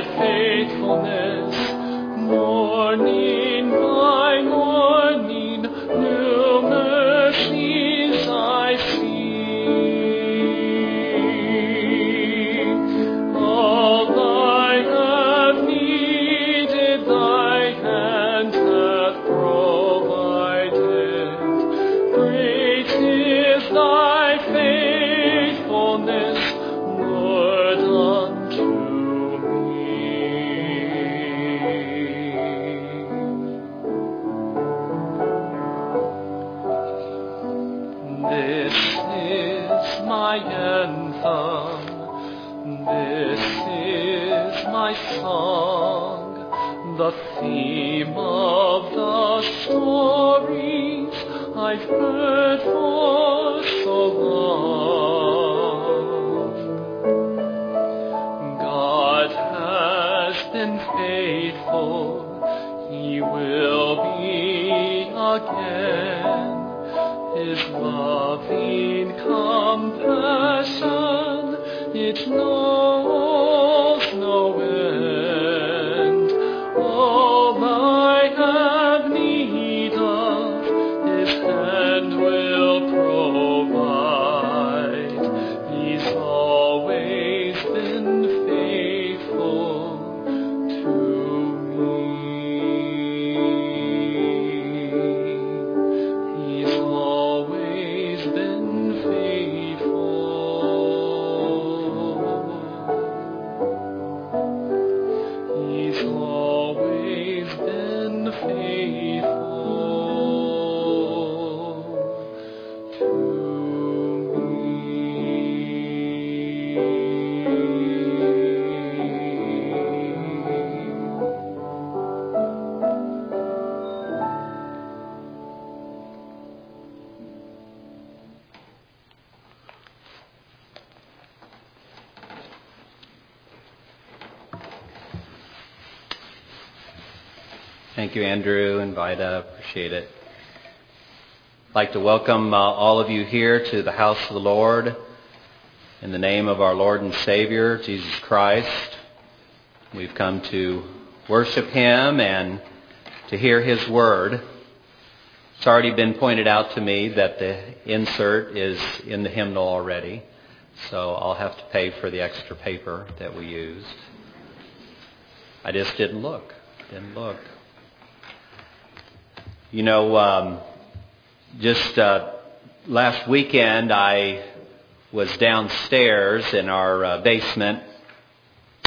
faithfulness. Thank you, Andrew and Vida. Appreciate it. I'd like to welcome uh, all of you here to the house of the Lord in the name of our Lord and Savior, Jesus Christ. We've come to worship Him and to hear His Word. It's already been pointed out to me that the insert is in the hymnal already, so I'll have to pay for the extra paper that we used. I just didn't look. Didn't look. You know, um, just uh, last weekend I was downstairs in our uh, basement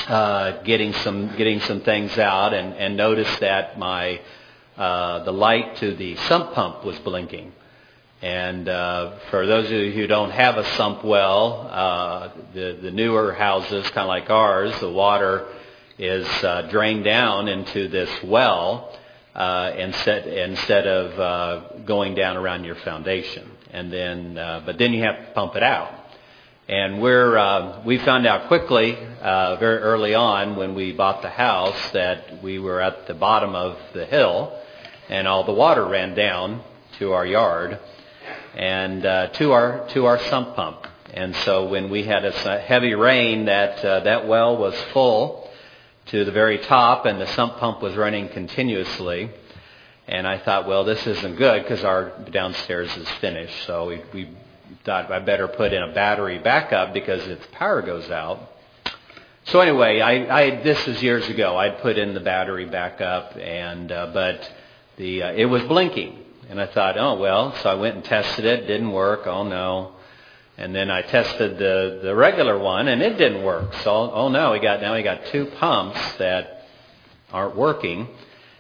uh, getting some getting some things out and, and noticed that my uh, the light to the sump pump was blinking. And uh, for those of you who don't have a sump well, uh, the the newer houses, kind of like ours, the water is drained down into this well uh, instead instead of uh, going down around your foundation. And then, uh, but then you have to pump it out. And we're uh, we found out quickly, uh, very early on when we bought the house, that we were at the bottom of the hill, and all the water ran down to our yard and uh, to our to our sump pump. And so when we had a heavy rain, that uh, that well was full to the very top, and the sump pump was running continuously. And I thought, well, this isn't good because our downstairs is finished. So we, we thought I better put in a battery backup because if power goes out. So anyway, I, I this was years ago. I'd put in the battery backup, and uh, but the uh, it was blinking, and I thought, oh well. So I went and tested it. Didn't work. Oh no. And then I tested the the regular one, and it didn't work. So oh no, we got now we got two pumps that aren't working.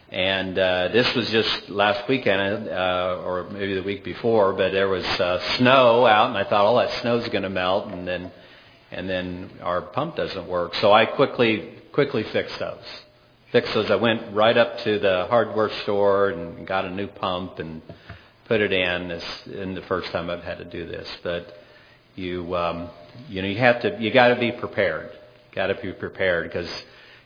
And uh, this was just last weekend, uh, or maybe the week before, but there was uh, snow out, and I thought all that snow's going to melt, and then and then our pump doesn't work. So I quickly quickly fixed those. Fixed those. I went right up to the hardware store and got a new pump and put it in. This in the first time I've had to do this, but you um, you know you have to you got to be prepared. Got to be prepared because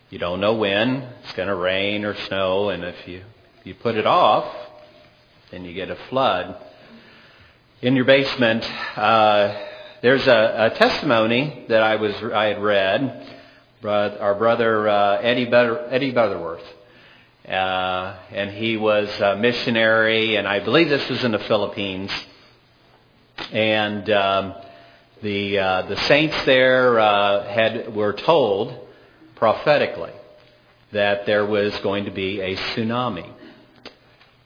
you don't know when it's going to rain or snow, and if you if you put it off, then you get a flood. In your basement, uh, there's a, a testimony that I was I had read. Our brother uh, Eddie Butter, Eddie Butterworth, uh, and he was a missionary, and I believe this was in the Philippines. And um, the uh, the saints there uh, had were told prophetically that there was going to be a tsunami.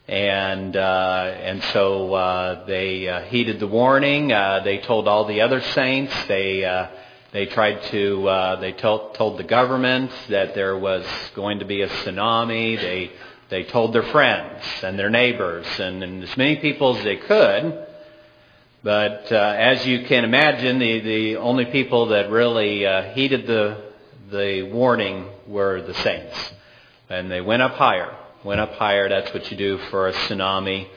And uh, and so uh, they uh, heeded the warning. Uh, they told all the other saints. They they tried to they told told the government that there was going to be a tsunami. They they told their friends and their neighbors and, and as many people as they could. But uh, as you can imagine, the the only people that really uh, heeded the the warning were the saints. And they went up higher. Went up higher. That's what you do for a tsunami.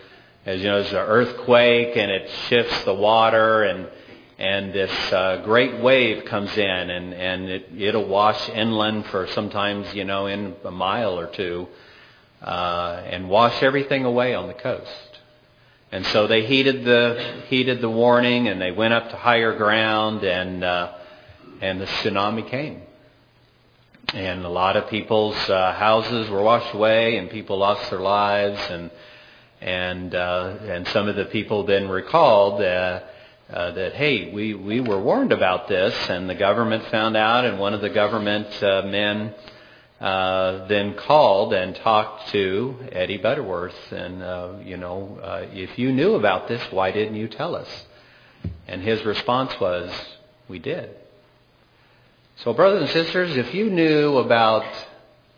As you know, there's an earthquake and it shifts the water and and this uh, great wave comes in and and it, it'll wash inland for sometimes you know in a mile or two uh, and wash everything away on the coast. And so they heeded the heeded the warning and they went up to higher ground and uh, and the tsunami came. And a lot of people's uh, houses were washed away, and people lost their lives, and and uh, and some of the people then recalled uh, uh, that hey, we we were warned about this, and the government found out, and one of the government uh, men uh, then called and talked to Eddie Butterworth, and uh, you know, uh, if you knew about this, why didn't you tell us? And his response was, we did. So, brothers and sisters, if you knew about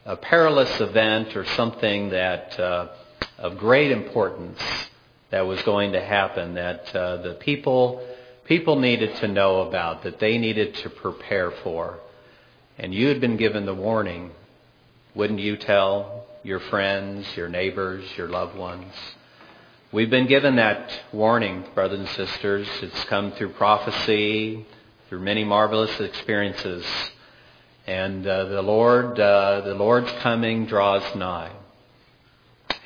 a perilous event or something that uh, of great importance that was going to happen, that uh, the people people needed to know about, that they needed to prepare for, and you had been given the warning, wouldn't you tell your friends, your neighbors, your loved ones? We've been given that warning, brothers and sisters. It's come through prophecy, through many marvelous experiences. And uh, the Lord, uh, the Lord's coming draws nigh.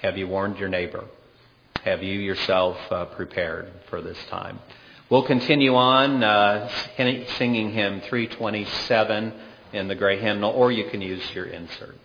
Have you warned your neighbor? Have you yourself uh, prepared for this time? We'll continue on uh, singing hymn 327 in the gray hymnal, or you can use your insert.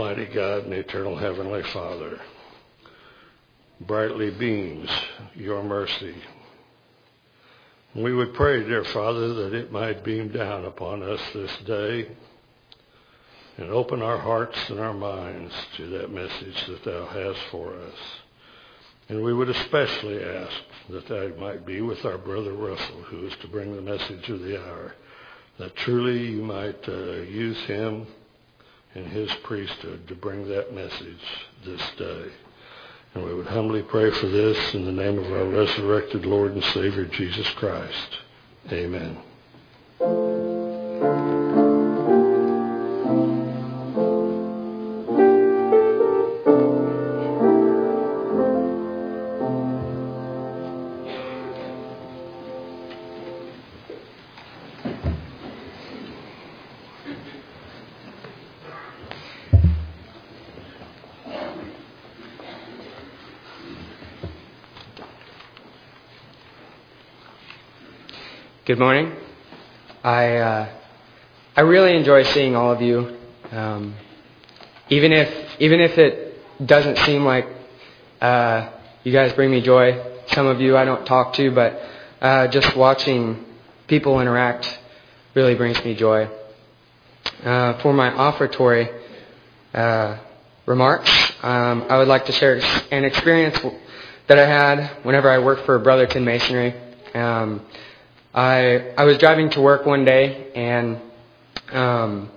Almighty God and eternal Heavenly Father, brightly beams your mercy. We would pray, dear Father, that it might beam down upon us this day and open our hearts and our minds to that message that thou hast for us. And we would especially ask that that might be with our brother Russell, who is to bring the message of the hour, that truly you might uh, use him in his priesthood to bring that message this day. And we would humbly pray for this in the name of our resurrected Lord and Savior Jesus Christ. Amen. Good morning. I uh, I really enjoy seeing all of you, um, even if even if it doesn't seem like uh, you guys bring me joy. Some of you I don't talk to, but uh, just watching people interact really brings me joy. Uh, for my offertory uh, remarks, um, I would like to share an experience that I had whenever I worked for Brotherton Masonry. Um, I I was driving to work one day and um,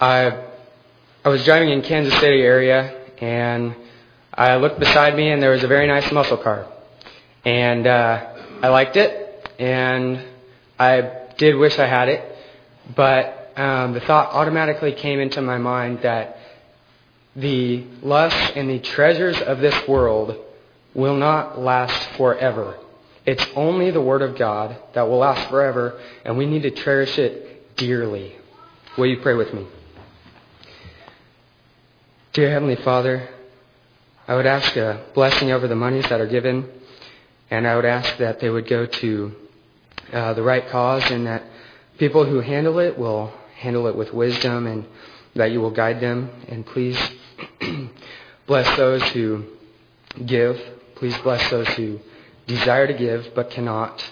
I I was driving in Kansas City area and I looked beside me and there was a very nice muscle car and uh, I liked it and I did wish I had it, but um, the thought automatically came into my mind that the lusts and the treasures of this world will not last forever. It's only the Word of God that will last forever, and we need to cherish it dearly. Will you pray with me? Dear Heavenly Father, I would ask a blessing over the monies that are given, and I would ask that they would go to uh, the right cause and that people who handle it will handle it with wisdom and that you will guide them. And please bless those who give. Please bless those who desire to give but cannot.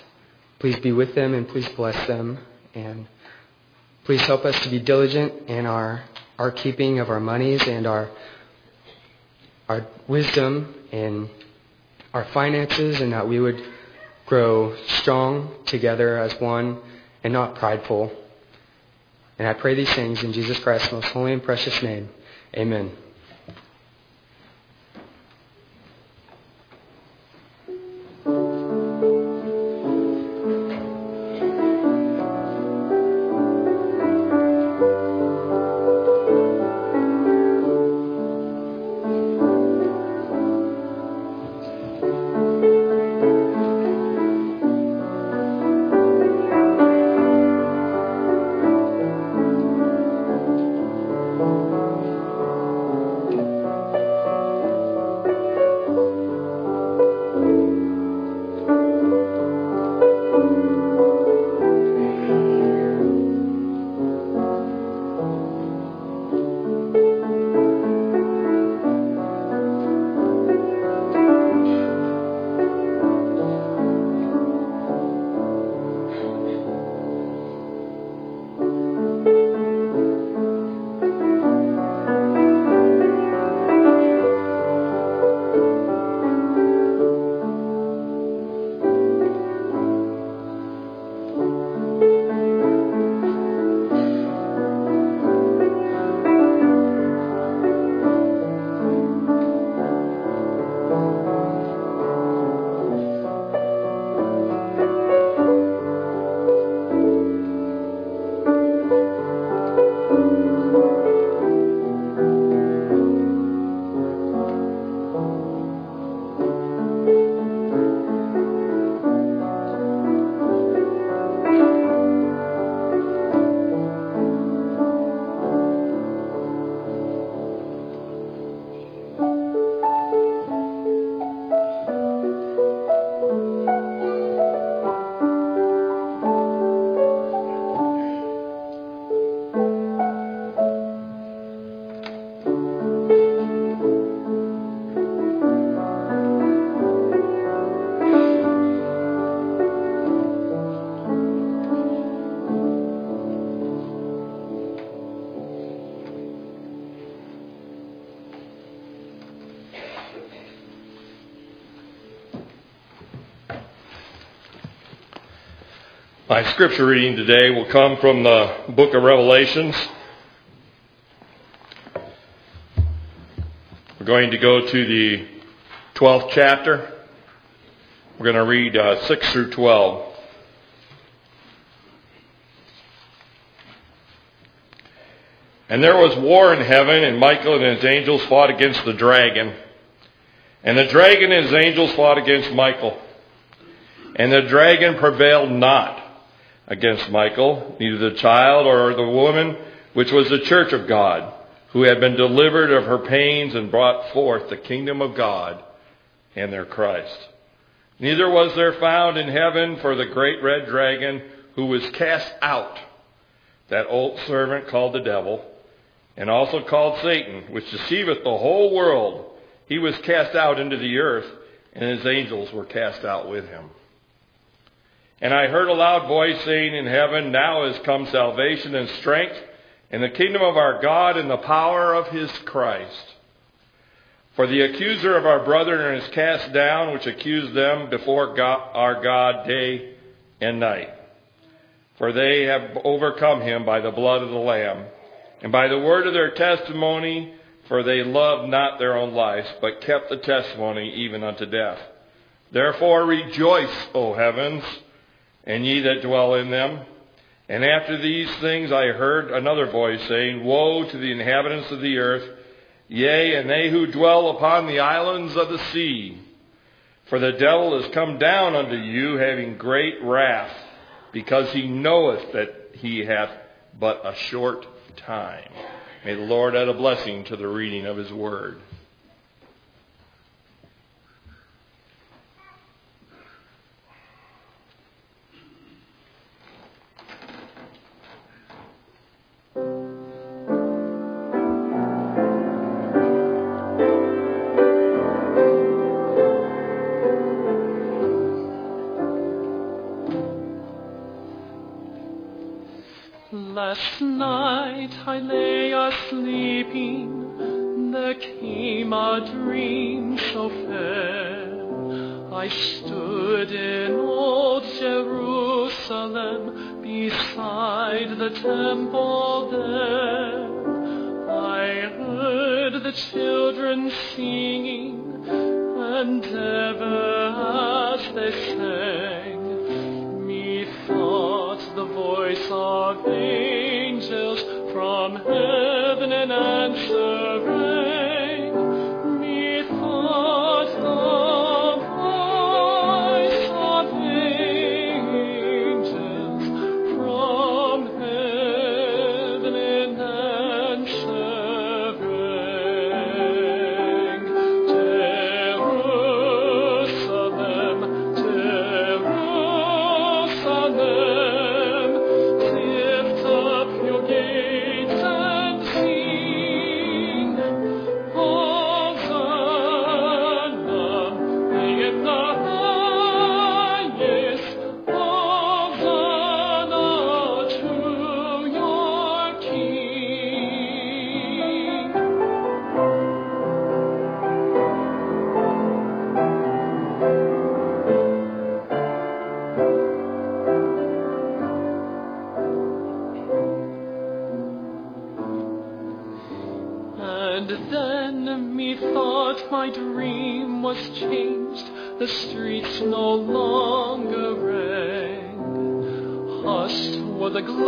Please be with them and please bless them. And please help us to be diligent in our, our keeping of our monies and our, our wisdom in our finances and that we would grow strong together as one and not prideful. And I pray these things in Jesus Christ's most holy and precious name. Amen. My scripture reading today will come from the book of Revelations. We're going to go to the 12th chapter. We're going to read uh, 6 through 12. And there was war in heaven, and Michael and his angels fought against the dragon. And the dragon and his angels fought against Michael. And the dragon prevailed not against Michael, neither the child or the woman, which was the church of God, who had been delivered of her pains and brought forth the kingdom of God and their Christ. Neither was there found in heaven for the great red dragon who was cast out, that old servant called the devil, and also called Satan, which deceiveth the whole world. He was cast out into the earth, and his angels were cast out with him. And I heard a loud voice saying in heaven, Now is come salvation and strength, and the kingdom of our God and the power of his Christ. For the accuser of our brethren is cast down, which accused them before God, our God day and night. For they have overcome him by the blood of the Lamb, and by the word of their testimony, for they loved not their own lives, but kept the testimony even unto death. Therefore rejoice, O heavens, and ye that dwell in them. And after these things I heard another voice saying, Woe to the inhabitants of the earth, yea, and they who dwell upon the islands of the sea. For the devil is come down unto you, having great wrath, because he knoweth that he hath but a short time. May the Lord add a blessing to the reading of his word. Last night I lay a sleeping, there came a dream so fair. I stood in old Jerusalem, beside the temple there. I heard the children singing, and ever as they sang, methought the voice of angels an answer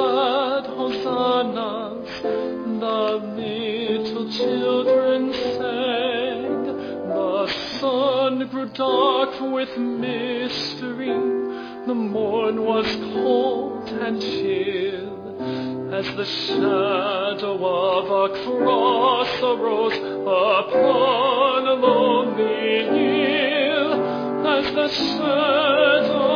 glad hosannas, the little children sang. The sun grew dark with mystery, the morn was cold and chill. As the shadow of a cross arose upon a lonely hill, as the shadow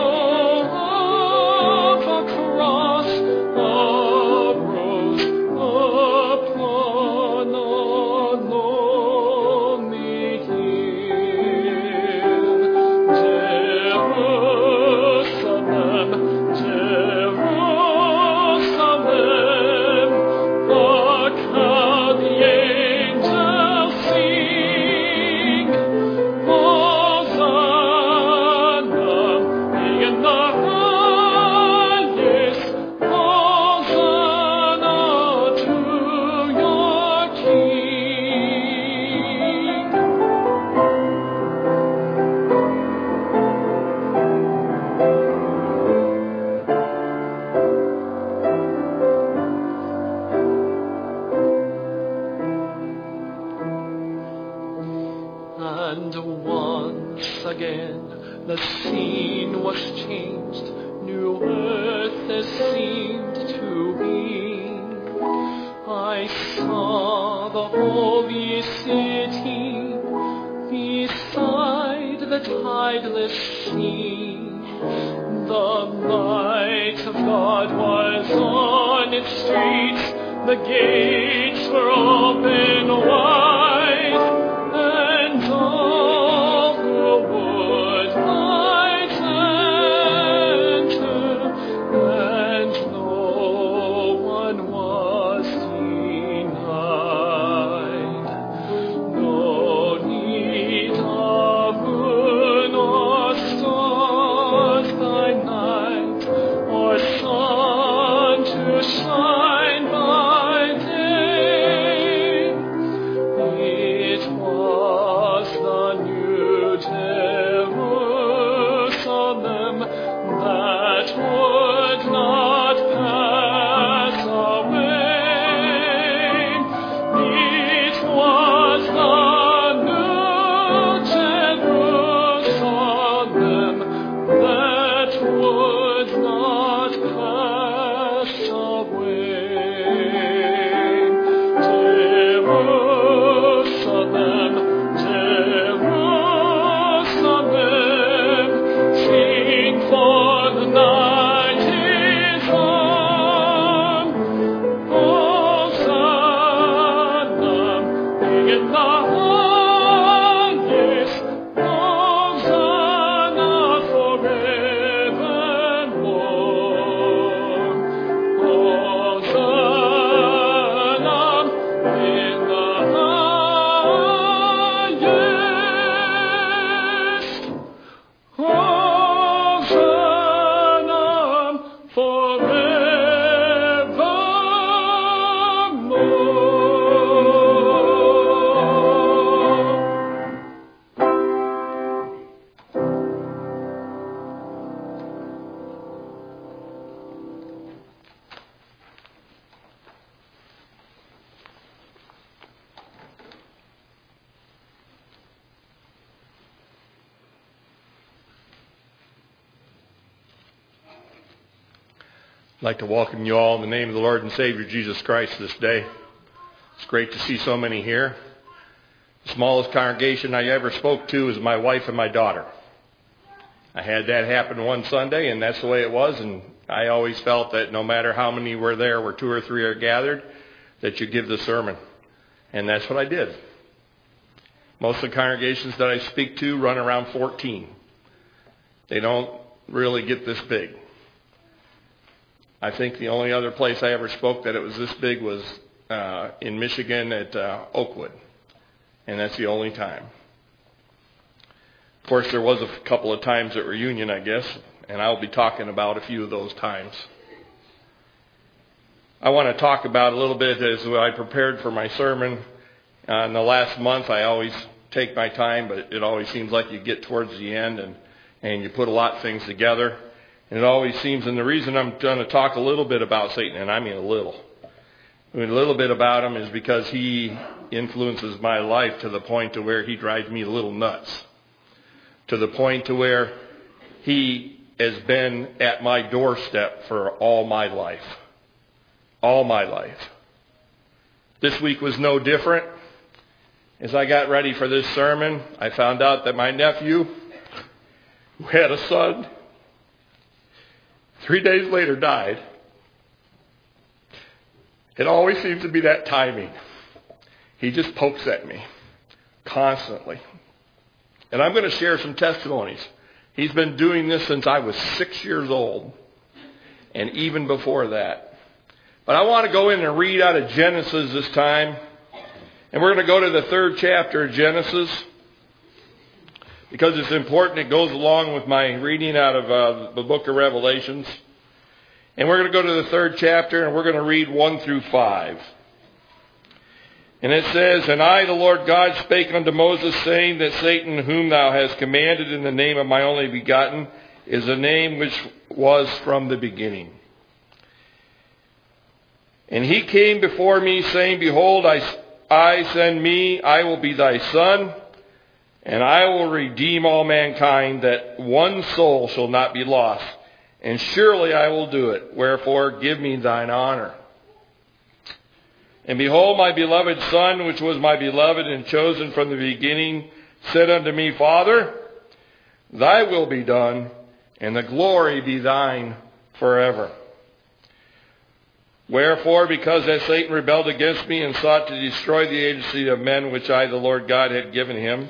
the gates to welcome you all in the name of the Lord and Savior Jesus Christ this day. It's great to see so many here. The smallest congregation I ever spoke to was my wife and my daughter. I had that happen one Sunday, and that's the way it was. And I always felt that no matter how many were there, where two or three are gathered, that you give the sermon. And that's what I did. Most of the congregations that I speak to run around 14. They don't really get this big. I think the only other place I ever spoke that it was this big was uh, in Michigan at uh, Oakwood. And that's the only time. Of course, there was a couple of times at reunion, I guess, and I'll be talking about a few of those times. I want to talk about a little bit as I prepared for my sermon. Uh, in the last month, I always take my time, but it always seems like you get towards the end and, and you put a lot of things together. And it always seems, and the reason I'm going to talk a little bit about Satan, and I mean a little, I mean a little bit about him is because he influences my life to the point to where he drives me a little nuts. To the point to where he has been at my doorstep for all my life. All my life. This week was no different. As I got ready for this sermon, I found out that my nephew, who had a son, three days later died. It always seems to be that timing. He just pokes at me constantly. And I'm going to share some testimonies. He's been doing this since I was six years old, and even before that. But I want to go in and read out of Genesis this time. And we're going to go to the third chapter of Genesis because it's important. It goes along with my reading out of uh, the book of Revelations. And we're going to go to the third chapter and we're going to read 1 through 5. And it says, And I, the Lord God, spake unto Moses, saying that Satan, whom thou hast commanded in the name of my only begotten, is a name which was from the beginning. And he came before me, saying, Behold, I, I send me, I will be thy son, and I will redeem all mankind, that one soul shall not be lost. And surely I will do it. Wherefore, give me thine honor. And behold, my beloved Son, which was my beloved and chosen from the beginning, said unto me, Father, thy will be done, and the glory be thine forever. Wherefore, because that Satan rebelled against me and sought to destroy the agency of men which I, the Lord God, had given him,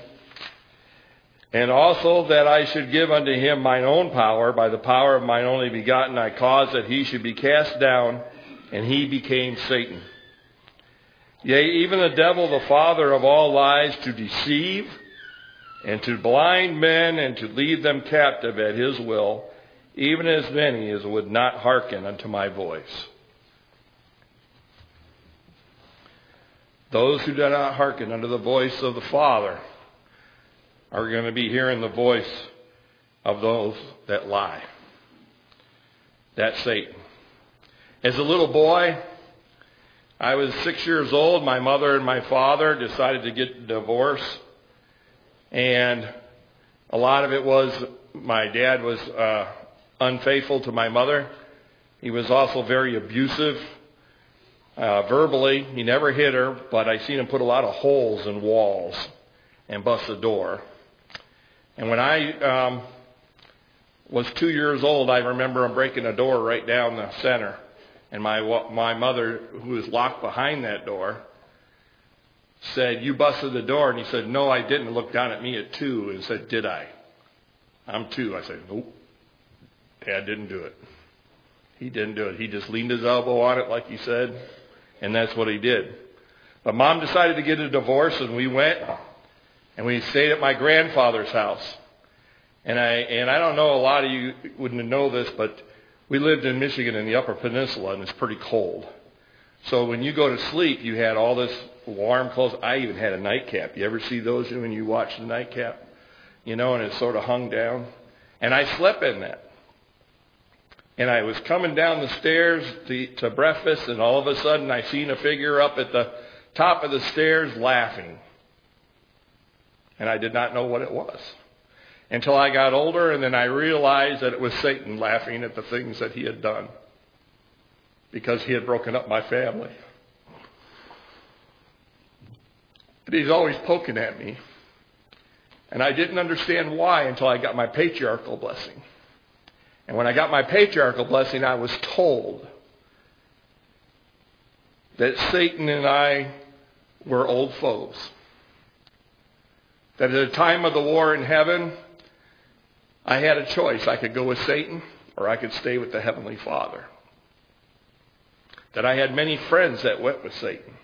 and also that I should give unto him mine own power, by the power of mine only begotten, I caused that he should be cast down, and he became Satan. Yea, even the devil, the father of all lies, to deceive and to blind men and to lead them captive at his will, even as many as would not hearken unto my voice. Those who do not hearken unto the voice of the Father are going to be hearing the voice of those that lie. That's Satan. As a little boy, I was six years old. My mother and my father decided to get a divorce. And a lot of it was my dad was uh, unfaithful to my mother. He was also very abusive uh, verbally. He never hit her, but I seen him put a lot of holes in walls and bust a door. And when I um, was two years old, I remember him breaking a door right down the center. And my my mother, who was locked behind that door, said, "You busted the door." And he said, "No, I didn't." Looked down at me at two and said, "Did I?" I'm two. I said, "Nope." Dad didn't do it. He didn't do it. He just leaned his elbow on it, like he said, and that's what he did. But mom decided to get a divorce, and we went and we stayed at my grandfather's house. And I and I don't know a lot of you wouldn't know this, but we lived in Michigan in the Upper Peninsula, and it's pretty cold. So when you go to sleep, you had all this warm clothes. I even had a nightcap. You ever see those when you watch the nightcap? You know, and it sort of hung down. And I slept in that. And I was coming down the stairs to, to breakfast, and all of a sudden I seen a figure up at the top of the stairs laughing and I did not know what it was until I got older, and then I realized that it was Satan laughing at the things that he had done. because he had broken up my family. But he's always poking at me. And I didn't understand why until I got my patriarchal blessing. And when I got my patriarchal blessing, I was told that Satan and I were old foes. That at the time of the war in heaven, I had a choice. I could go with Satan or I could stay with the Heavenly Father. That I had many friends that went with Satan.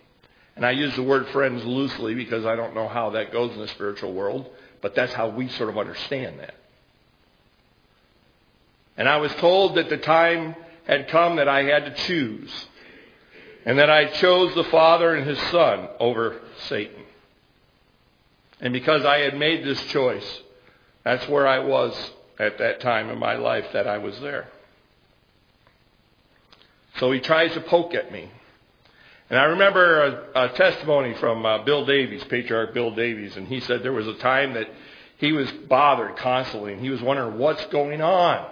And I use the word friends loosely because I don't know how that goes in the spiritual world, but that's how we sort of understand that. And I was told that the time had come that I had to choose. And that I chose the Father and His Son over Satan. And because I had made this choice, that's where I was at that time in my life that I was there. So he tries to poke at me. And I remember a, a testimony from uh, Bill Davies, Patriarch Bill Davies, and he said there was a time that he was bothered constantly and he was wondering what's going on.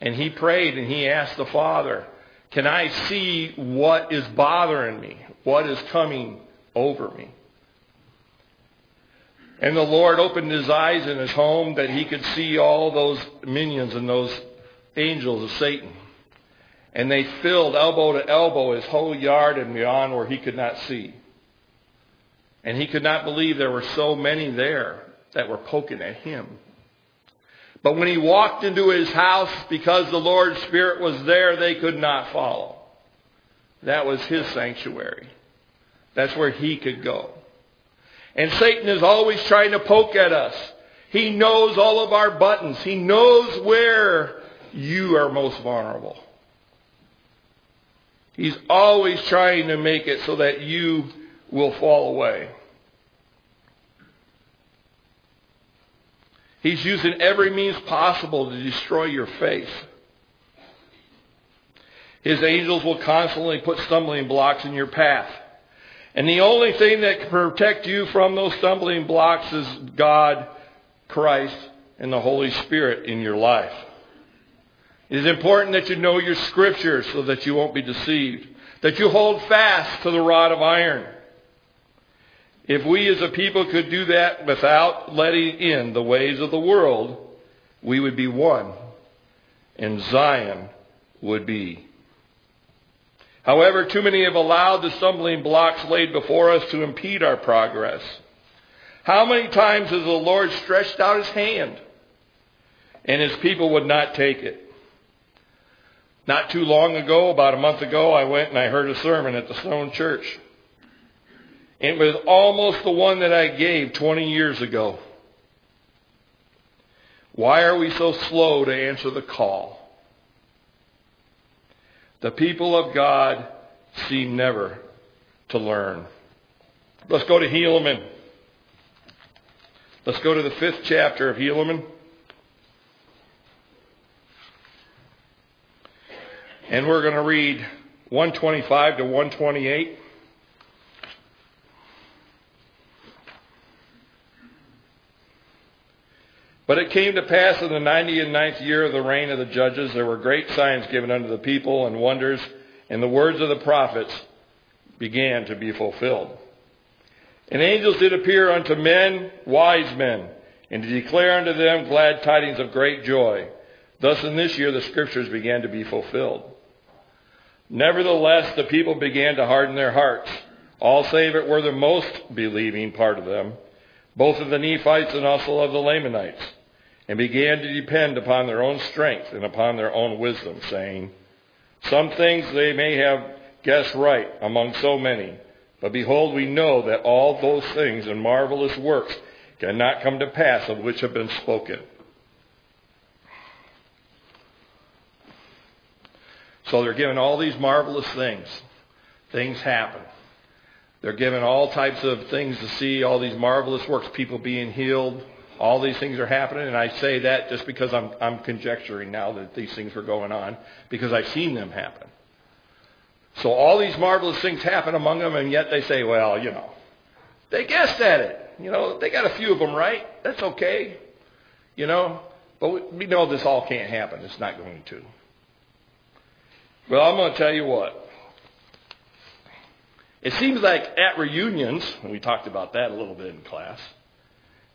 And he prayed and he asked the Father, Can I see what is bothering me? What is coming over me? And the Lord opened his eyes in his home that he could see all those minions and those angels of Satan. And they filled elbow to elbow his whole yard and beyond where he could not see. And he could not believe there were so many there that were poking at him. But when he walked into his house, because the Lord's Spirit was there, they could not follow. That was his sanctuary. That's where he could go. And Satan is always trying to poke at us. He knows all of our buttons. He knows where you are most vulnerable. He's always trying to make it so that you will fall away. He's using every means possible to destroy your faith. His angels will constantly put stumbling blocks in your path. And the only thing that can protect you from those stumbling blocks is God, Christ, and the Holy Spirit in your life. It is important that you know your scriptures so that you won't be deceived. That you hold fast to the rod of iron. If we as a people could do that without letting in the ways of the world, we would be one. And Zion would be However, too many have allowed the stumbling blocks laid before us to impede our progress. How many times has the Lord stretched out his hand and his people would not take it? Not too long ago, about a month ago, I went and I heard a sermon at the Stone Church. It was almost the one that I gave 20 years ago. Why are we so slow to answer the call? The people of God seem never to learn. Let's go to Helaman. Let's go to the fifth chapter of Helaman. And we're going to read 125 to 128. But it came to pass in the ninety and ninth year of the reign of the judges, there were great signs given unto the people and wonders, and the words of the prophets began to be fulfilled. And angels did appear unto men, wise men, and to declare unto them glad tidings of great joy. Thus in this year the scriptures began to be fulfilled. Nevertheless, the people began to harden their hearts, all save it were the most believing part of them, both of the Nephites and also of the Lamanites and began to depend upon their own strength and upon their own wisdom, saying, Some things they may have guessed right among so many, but behold, we know that all those things and marvelous works cannot come to pass of which have been spoken. So they're given all these marvelous things. Things happen. They're given all types of things to see, all these marvelous works, people being healed, all these things are happening, and I say that just because I'm, I'm conjecturing now that these things are going on, because I've seen them happen. So all these marvelous things happen among them, and yet they say, well, you know, they guessed at it. You know, they got a few of them right. That's okay. You know, but we know this all can't happen. It's not going to. Well, I'm going to tell you what. It seems like at reunions, and we talked about that a little bit in class,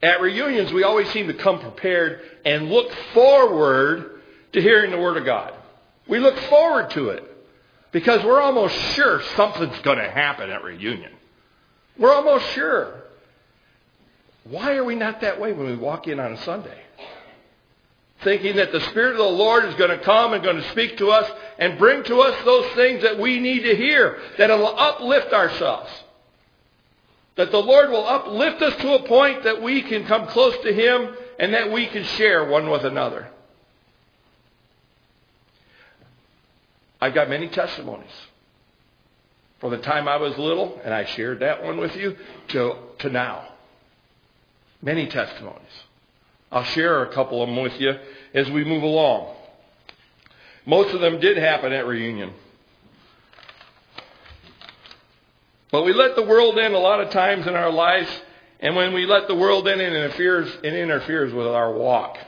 at reunions we always seem to come prepared and look forward to hearing the Word of God. We look forward to it because we're almost sure something's going to happen at reunion. We're almost sure. Why are we not that way when we walk in on a Sunday? Thinking that the Spirit of the Lord is going to come and going to speak to us and bring to us those things that we need to hear, that will uplift ourselves. That the Lord will uplift us to a point that we can come close to Him and that we can share one with another. I've got many testimonies. From the time I was little, and I shared that one with you, to, to now. Many testimonies. I'll share a couple of them with you as we move along. Most of them did happen at reunion. But we let the world in a lot of times in our lives, and when we let the world in, it interferes, it interferes with our walk.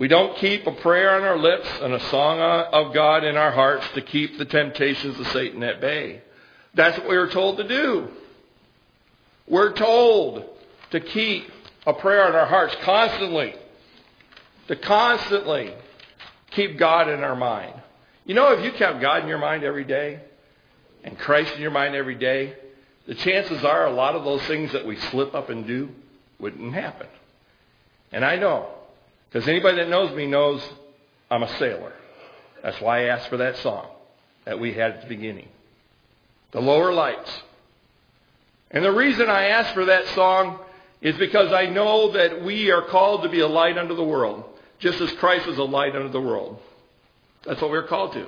We don't keep a prayer on our lips and a song of God in our hearts to keep the temptations of Satan at bay. That's what we were told to do. We're told to keep a prayer in our hearts constantly. To constantly keep God in our mind. You know, if you kept God in your mind every day and Christ in your mind every day, the chances are a lot of those things that we slip up and do wouldn't happen. And I know, because anybody that knows me knows I'm a sailor. That's why I asked for that song that we had at the beginning. The lower lights. And the reason I asked for that song is because I know that we are called to be a light unto the world, just as Christ is a light unto the world. That's what we're called to.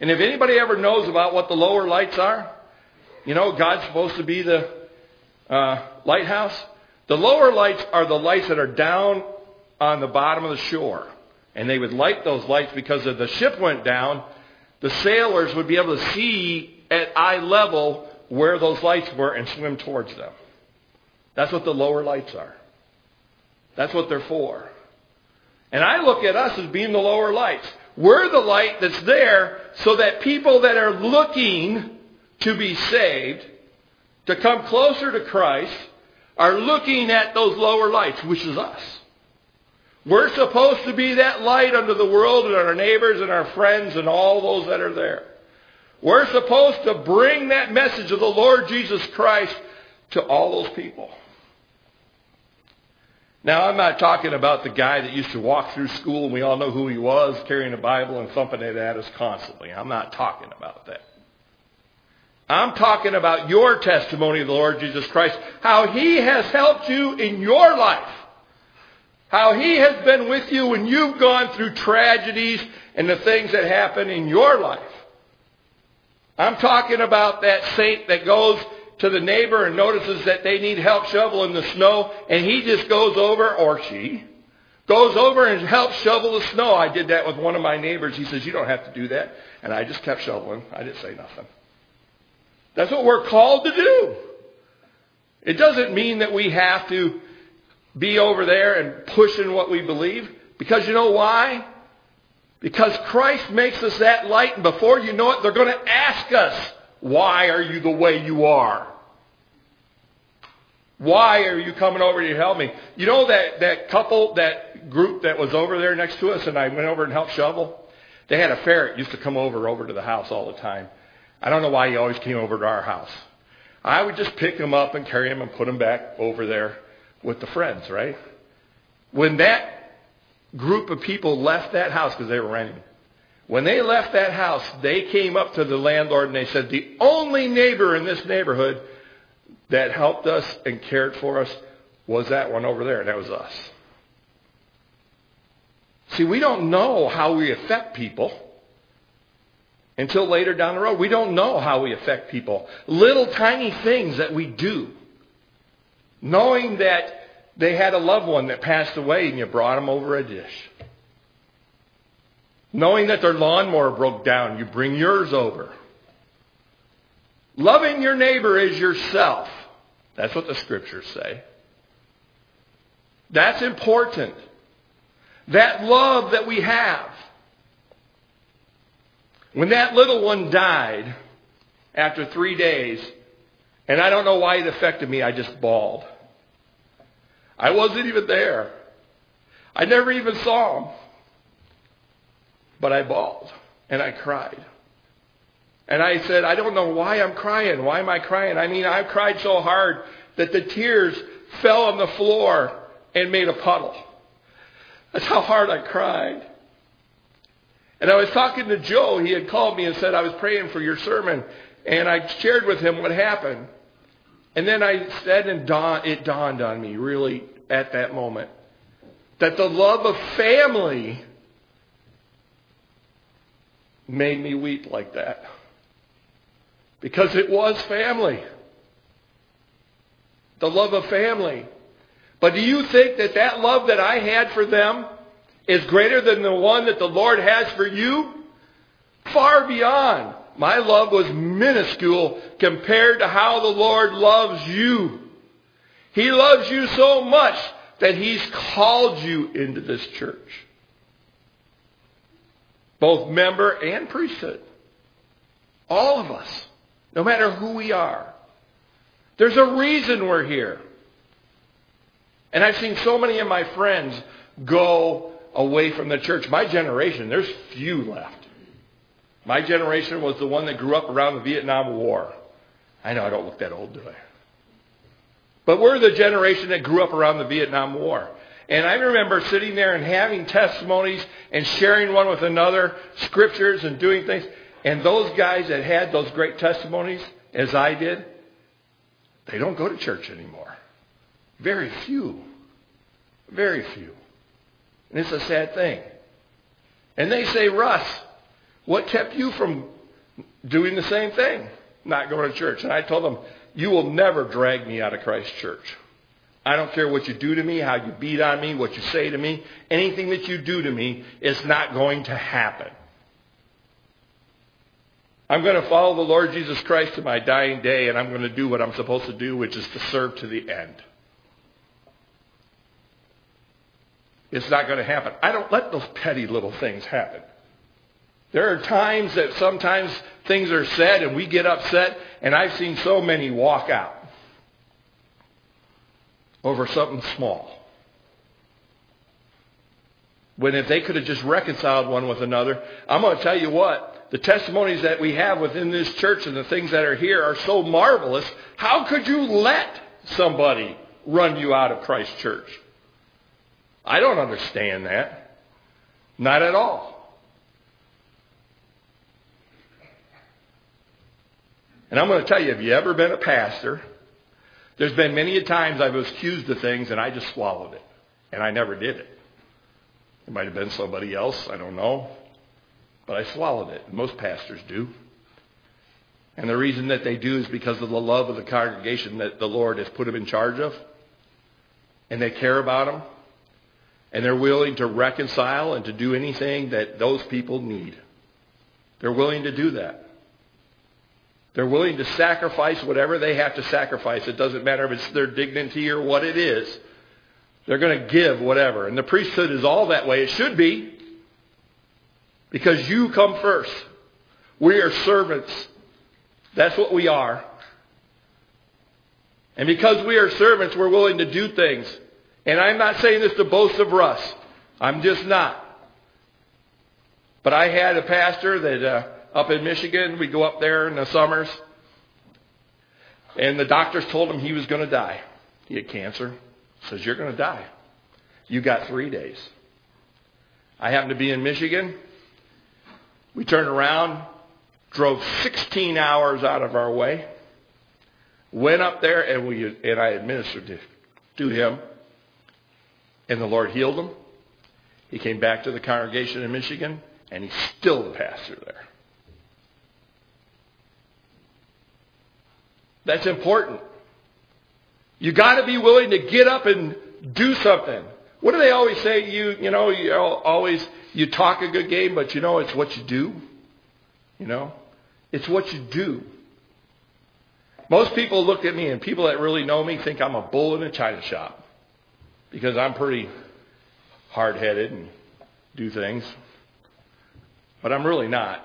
And if anybody ever knows about what the lower lights are, you know, God's supposed to be the uh, lighthouse. The lower lights are the lights that are down on the bottom of the shore. And they would light those lights because if the ship went down, the sailors would be able to see at eye level where those lights were and swim towards them. That's what the lower lights are. That's what they're for. And I look at us as being the lower lights. We're the light that's there so that people that are looking to be saved, to come closer to Christ, are looking at those lower lights, which is us. We're supposed to be that light unto the world and our neighbors and our friends and all those that are there. We're supposed to bring that message of the Lord Jesus Christ to all those people. Now, I'm not talking about the guy that used to walk through school and we all know who he was, carrying a Bible and thumping it at us constantly. I'm not talking about that. I'm talking about your testimony of the Lord Jesus Christ, how he has helped you in your life. How he has been with you when you've gone through tragedies and the things that happen in your life. I'm talking about that saint that goes to the neighbor and notices that they need help shoveling the snow, and he just goes over, or she, goes over and helps shovel the snow. I did that with one of my neighbors. He says, You don't have to do that. And I just kept shoveling. I didn't say nothing. That's what we're called to do. It doesn't mean that we have to be over there and pushing what we believe. Because you know why? Because Christ makes us that light, and before you know it, they're going to ask us, Why are you the way you are? Why are you coming over to help me? You know that, that couple, that group that was over there next to us, and I went over and helped shovel? They had a ferret used to come over over to the house all the time. I don't know why he always came over to our house. I would just pick him up and carry him and put him back over there with the friends, right? When that group of people left that house because they were renting, when they left that house, they came up to the landlord and they said, the only neighbor in this neighborhood that helped us and cared for us was that one over there, and that was us. See, we don't know how we affect people until later down the road. We don't know how we affect people. Little tiny things that we do. Knowing that they had a loved one that passed away and you brought them over a dish. Knowing that their lawnmower broke down, you bring yours over. Loving your neighbor as yourself. That's what the scriptures say. That's important. That love that we have. When that little one died after three days, and I don't know why it affected me, I just bawled. I wasn't even there. I never even saw him. But I bawled and I cried. And I said, I don't know why I'm crying. Why am I crying? I mean, I cried so hard that the tears fell on the floor and made a puddle. That's how hard I cried. And I was talking to Joe. He had called me and said, I was praying for your sermon. And I shared with him what happened. And then I said, and it dawned on me really at that moment that the love of family made me weep like that. Because it was family. The love of family. But do you think that that love that I had for them is greater than the one that the Lord has for you? Far beyond. My love was minuscule compared to how the Lord loves you. He loves you so much that He's called you into this church. Both member and priesthood. All of us. No matter who we are. There's a reason we're here. And I've seen so many of my friends go away from the church. My generation, there's few left. My generation was the one that grew up around the Vietnam War. I know I don't look that old, do I? But we're the generation that grew up around the Vietnam War. And I remember sitting there and having testimonies and sharing one with another, scriptures and doing things. And those guys that had those great testimonies, as I did, they don't go to church anymore. Very few. Very few. And it's a sad thing. And they say, Russ, what kept you from doing the same thing? Not going to church. And I told them, you will never drag me out of Christ Church. I don't care what you do to me, how you beat on me, what you say to me. Anything that you do to me is not going to happen. I'm going to follow the Lord Jesus Christ to my dying day, and I'm going to do what I'm supposed to do, which is to serve to the end. It's not going to happen. I don't let those petty little things happen. There are times that sometimes things are said and we get upset, and I've seen so many walk out over something small. When if they could have just reconciled one with another, I'm going to tell you what, the testimonies that we have within this church and the things that are here are so marvelous. How could you let somebody run you out of Christ Church? I don't understand that. Not at all. And I'm going to tell you, have you ever been a pastor? There's been many a times I was accused of things and I just swallowed it. And I never did it. It might have been somebody else, I don't know. But I swallowed it. Most pastors do. And the reason that they do is because of the love of the congregation that the Lord has put them in charge of. And they care about them. And they're willing to reconcile and to do anything that those people need. They're willing to do that. They're willing to sacrifice whatever they have to sacrifice. It doesn't matter if it's their dignity or what it is. They're going to give whatever. And the priesthood is all that way. It should be. Because you come first. We are servants. That's what we are. And because we are servants, we're willing to do things. And I'm not saying this to boast of Russ. I'm just not. But I had a pastor that uh, up in Michigan, we go up there in the summers, and the doctors told him he was going to die. He had cancer. Says you're going to die. You got three days. I happened to be in Michigan. We turned around, drove 16 hours out of our way, went up there, and we and I administered to, to him and the Lord healed him. He came back to the congregation in Michigan, and he's still the pastor there. That's important. You got to be willing to get up and do something. What do they always say? You, you know, you always you talk a good game, but you know it's what you do. You know, it's what you do. Most people look at me, and people that really know me think I'm a bull in a china shop because I'm pretty hard headed and do things, but I'm really not.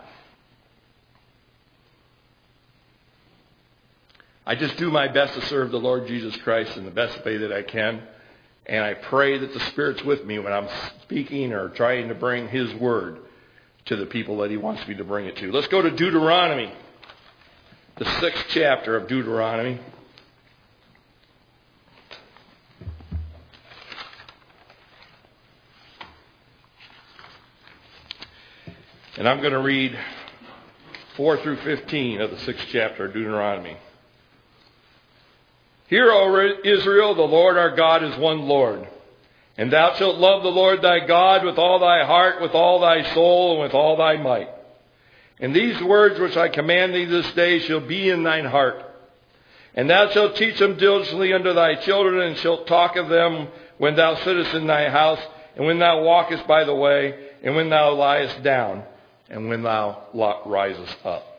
I just do my best to serve the Lord Jesus Christ in the best way that I can. And I pray that the Spirit's with me when I'm speaking or trying to bring His Word to the people that He wants me to bring it to. Let's go to Deuteronomy, the sixth chapter of Deuteronomy. And I'm going to read 4 through 15 of the sixth chapter of Deuteronomy. Hear, O Israel, the Lord our God is one Lord. And thou shalt love the Lord thy God with all thy heart, with all thy soul, and with all thy might. And these words which I command thee this day shall be in thine heart. And thou shalt teach them diligently unto thy children, and shalt talk of them when thou sittest in thy house, and when thou walkest by the way, and when thou liest down and when thou risest up.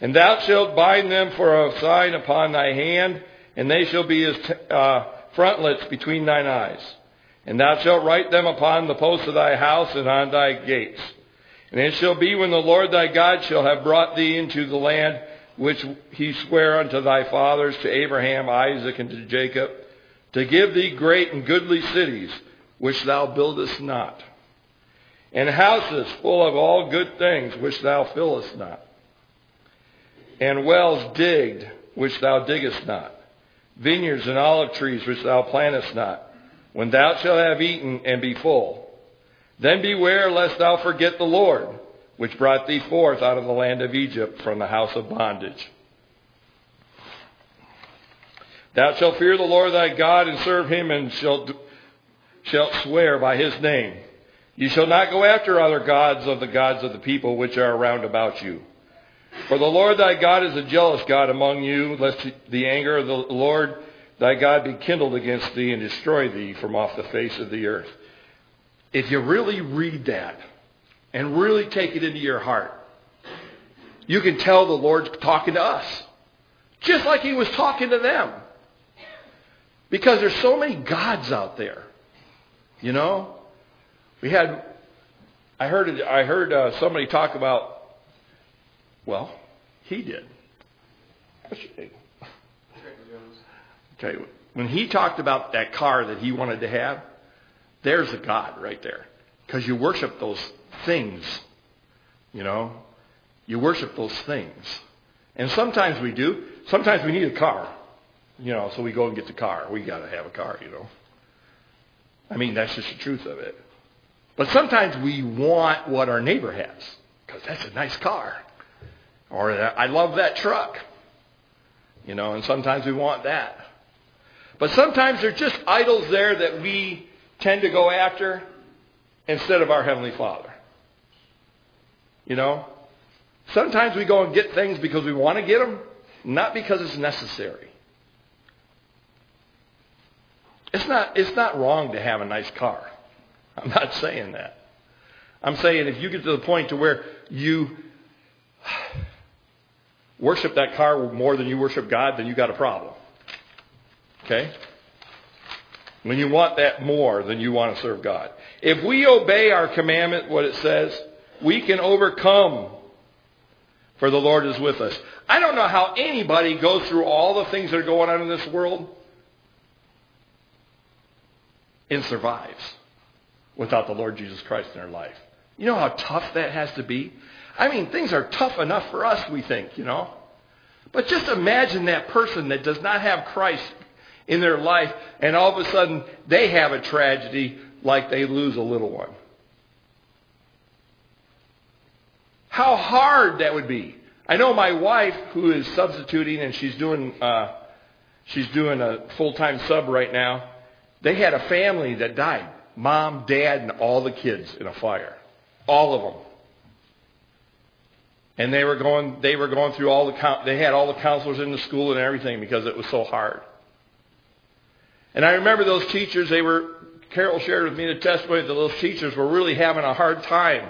And thou shalt bind them for a sign upon thy hand, and they shall be as uh, frontlets between thine eyes. And thou shalt write them upon the posts of thy house and on thy gates. And it shall be when the Lord thy God shall have brought thee into the land which he sware unto thy fathers, to Abraham, Isaac, and to Jacob, to give thee great and goodly cities, which thou buildest not and houses full of all good things which thou fillest not, and wells digged which thou diggest not, vineyards and olive trees which thou plantest not, when thou shalt have eaten and be full. Then beware lest thou forget the Lord, which brought thee forth out of the land of Egypt from the house of bondage. Thou shalt fear the Lord thy God and serve him and shalt, shalt swear by his name you shall not go after other gods of the gods of the people which are around about you. For the Lord thy God is a jealous God among you, lest the anger of the Lord thy God be kindled against thee and destroy thee from off the face of the earth. If you really read that and really take it into your heart, you can tell the Lord's talking to us. Just like he was talking to them. Because there's so many gods out there. You know? We had, I heard, I heard uh, somebody talk about, well, he did. What's your name? Okay, when he talked about that car that he wanted to have, there's a God right there. Because you worship those things, you know. You worship those things. And sometimes we do. Sometimes we need a car, you know, so we go and get the car. We got to have a car, you know. I mean, that's just the truth of it. But sometimes we want what our neighbor has because that's a nice car. Or I love that truck. You know, and sometimes we want that. But sometimes there's just idols there that we tend to go after instead of our Heavenly Father. You know? Sometimes we go and get things because we want to get them, not because it's necessary. It's not, it's not wrong to have a nice car. I'm not saying that. I'm saying if you get to the point to where you worship that car more than you worship God, then you got a problem. Okay? When you want that more than you want to serve God. If we obey our commandment, what it says, we can overcome for the Lord is with us. I don't know how anybody goes through all the things that are going on in this world and survives without the Lord Jesus Christ in their life. You know how tough that has to be? I mean, things are tough enough for us, we think, you know. But just imagine that person that does not have Christ in their life, and all of a sudden they have a tragedy like they lose a little one. How hard that would be. I know my wife, who is substituting, and she's doing uh, she's doing a full time sub right now. They had a family that died mom, dad, and all the kids in a fire. All of them. And they were going, they were going through all the, they had all the counselors in the school and everything because it was so hard. And I remember those teachers, they were, Carol shared with me the testimony that those teachers were really having a hard time.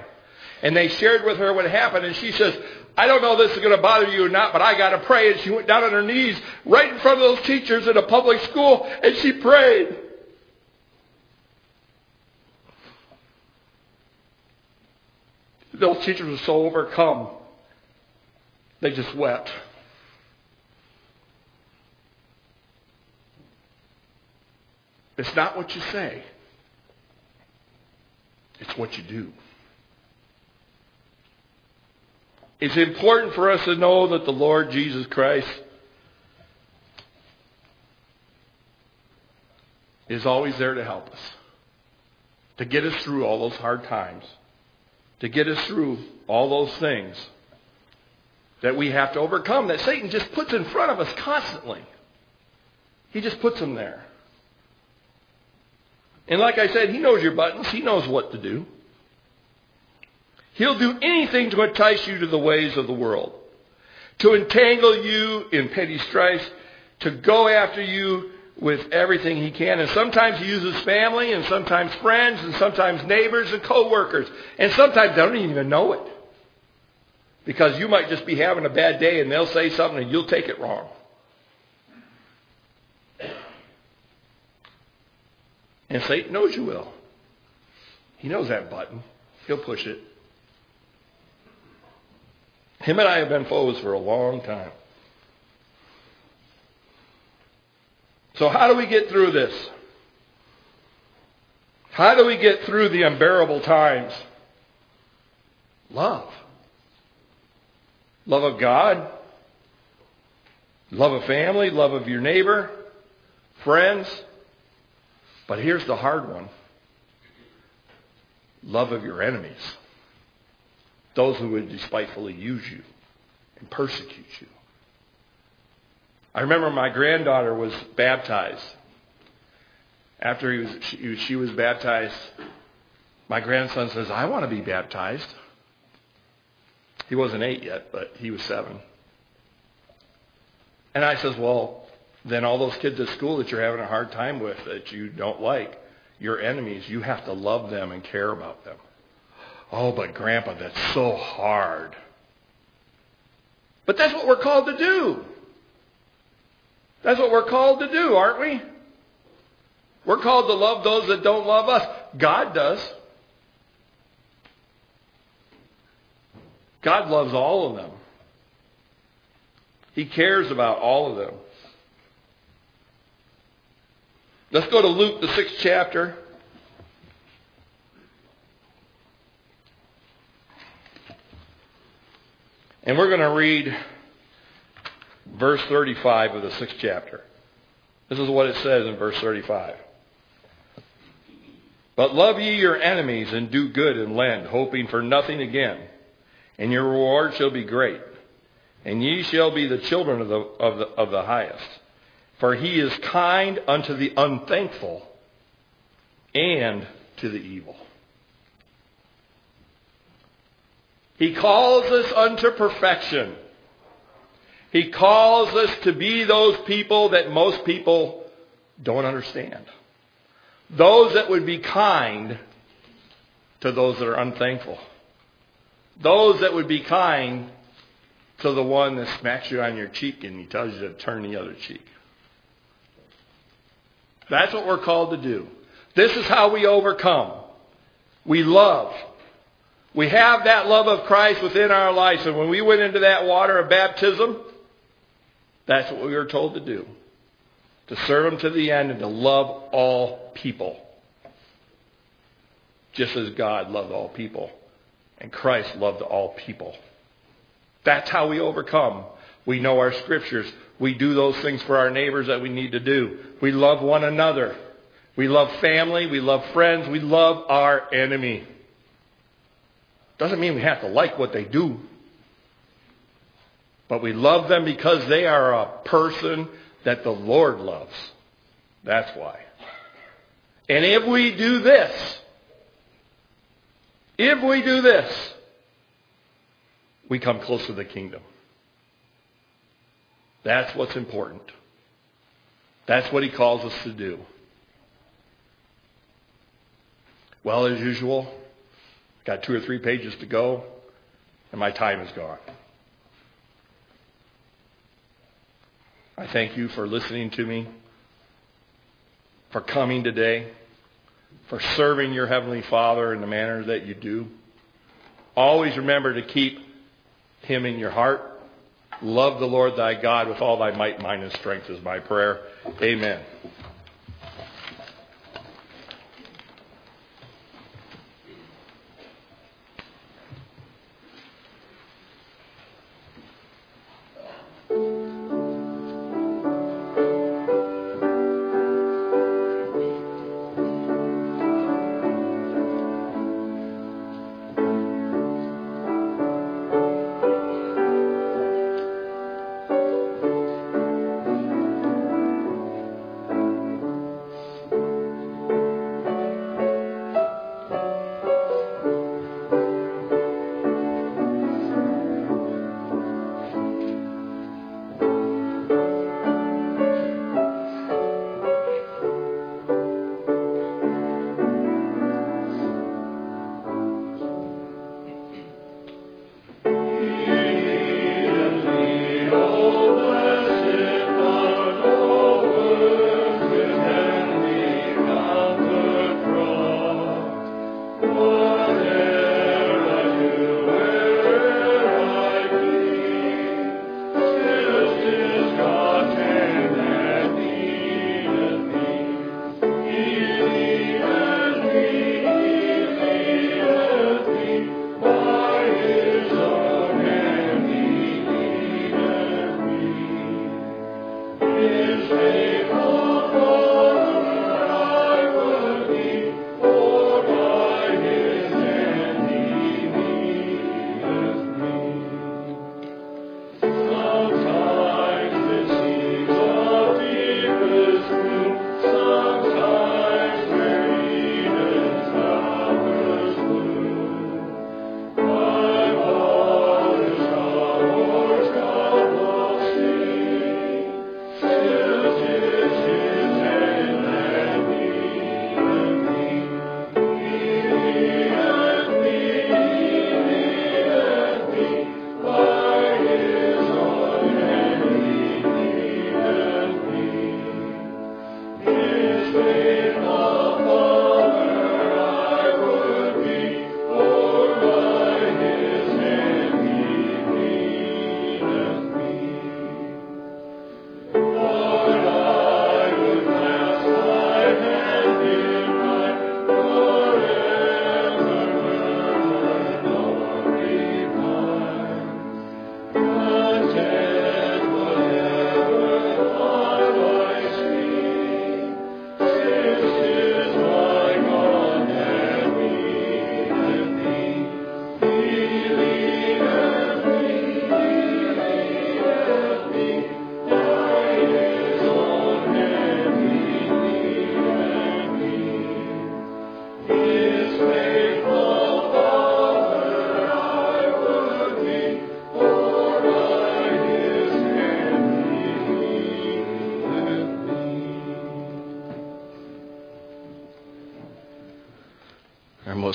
And they shared with her what happened, and she says, I don't know if this is going to bother you or not, but I got to pray. And she went down on her knees right in front of those teachers in a public school, and she prayed. Those teachers were so overcome, they just wept. It's not what you say. It's what you do. It's important for us to know that the Lord Jesus Christ is always there to help us, to get us through all those hard times, to get us through all those things that we have to overcome, that Satan just puts in front of us constantly. He just puts them there. And like I said, he knows your buttons. He knows what to do. He'll do anything to entice you to the ways of the world, to entangle you in petty strife, to go after you with everything he can. And sometimes he uses family, and sometimes friends, and sometimes neighbors and coworkers. And sometimes they don't even know it. Because you might just be having a bad day and they'll say something and you'll take it wrong. And Satan knows you will. He knows that button. He'll push it. Him and I have been foes for a long time. So, how do we get through this? How do we get through the unbearable times? Love. Love of God, love of family, love of your neighbor, friends. But here's the hard one love of your enemies, those who would despitefully use you and persecute you. I remember my granddaughter was baptized. After was, she, she was baptized, my grandson says, I want to be baptized. He wasn't eight yet, but he was seven. And I says, well, then all those kids at school that you're having a hard time with, that you don't like, your enemies, you have to love them and care about them. Oh, but Grandpa, that's so hard. But that's what we're called to do. That's what we're called to do, aren't we? We're called to love those that don't love us. God does. God loves all of them. He cares about all of them. Let's go to Luke, the sixth chapter. And we're going to read verse 35 of the sixth chapter. This is what it says in verse 35. But love ye your enemies and do good and lend, hoping for nothing again and your reward shall be great. And ye shall be the children of the, of the, of the highest. For he is kind unto the unthankful and to the evil. He calls us unto perfection. He calls us to be those people that most people don't understand. Those that would be kind to those that are unthankful. Those that would be kind to the one that smacks you on your cheek and he tells you to turn the other cheek. That's what we're called to do. This is how we overcome. We love. We have that love of Christ within our lives. And when we went into that water of baptism, that's what we were told to do. To serve Him to the end and to love all people. Just as God loved all people. And Christ loved all people. That's how we overcome. We know our scriptures. We do those things for our neighbors that we need to do. We love one another. We love family. We love friends. We love our enemy. Doesn't mean we have to like what they do. But we love them because they are a person that the Lord loves. That's why. And if we do this, if we do this, we come close to the kingdom. That's what's important. That's what he calls us to do. Well, as usual, got two or three pages to go, and my time is gone. I thank you for listening to me, for coming today for serving your Heavenly Father in the manner that you do. Always remember to keep Him in your heart. Love the Lord thy God with all thy might, mind, and strength is my prayer. Amen.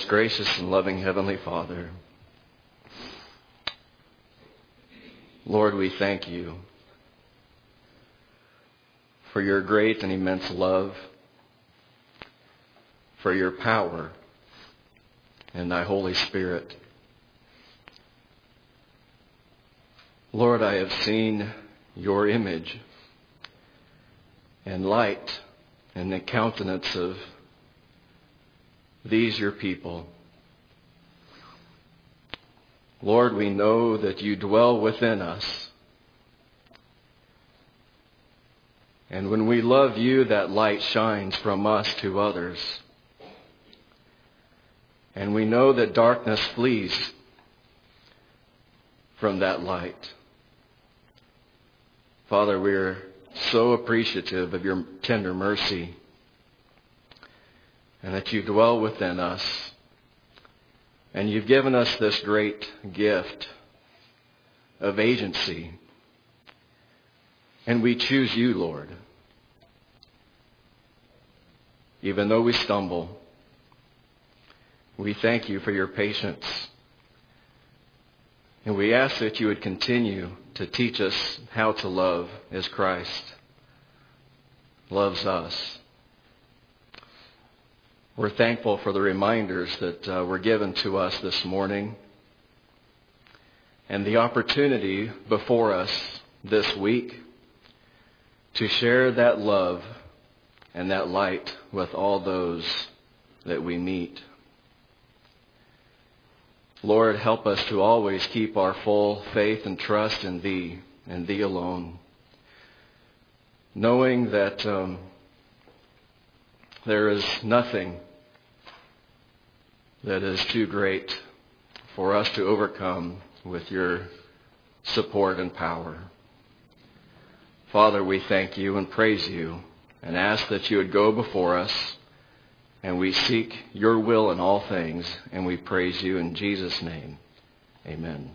Gracious and loving Heavenly Father, Lord, we thank you for your great and immense love, for your power and thy Holy Spirit. Lord, I have seen your image and light in the countenance of these your people. Lord, we know that you dwell within us. And when we love you, that light shines from us to others. And we know that darkness flees from that light. Father, we're so appreciative of your tender mercy and that you dwell within us. And you've given us this great gift of agency. And we choose you, Lord. Even though we stumble, we thank you for your patience. And we ask that you would continue to teach us how to love as Christ loves us. We're thankful for the reminders that uh, were given to us this morning and the opportunity before us this week to share that love and that light with all those that we meet. Lord, help us to always keep our full faith and trust in Thee and Thee alone, knowing that um, there is nothing that is too great for us to overcome with Your support and power. Father, we thank You and praise You and ask that You would go before us and we seek your will in all things, and we praise you in Jesus' name. Amen.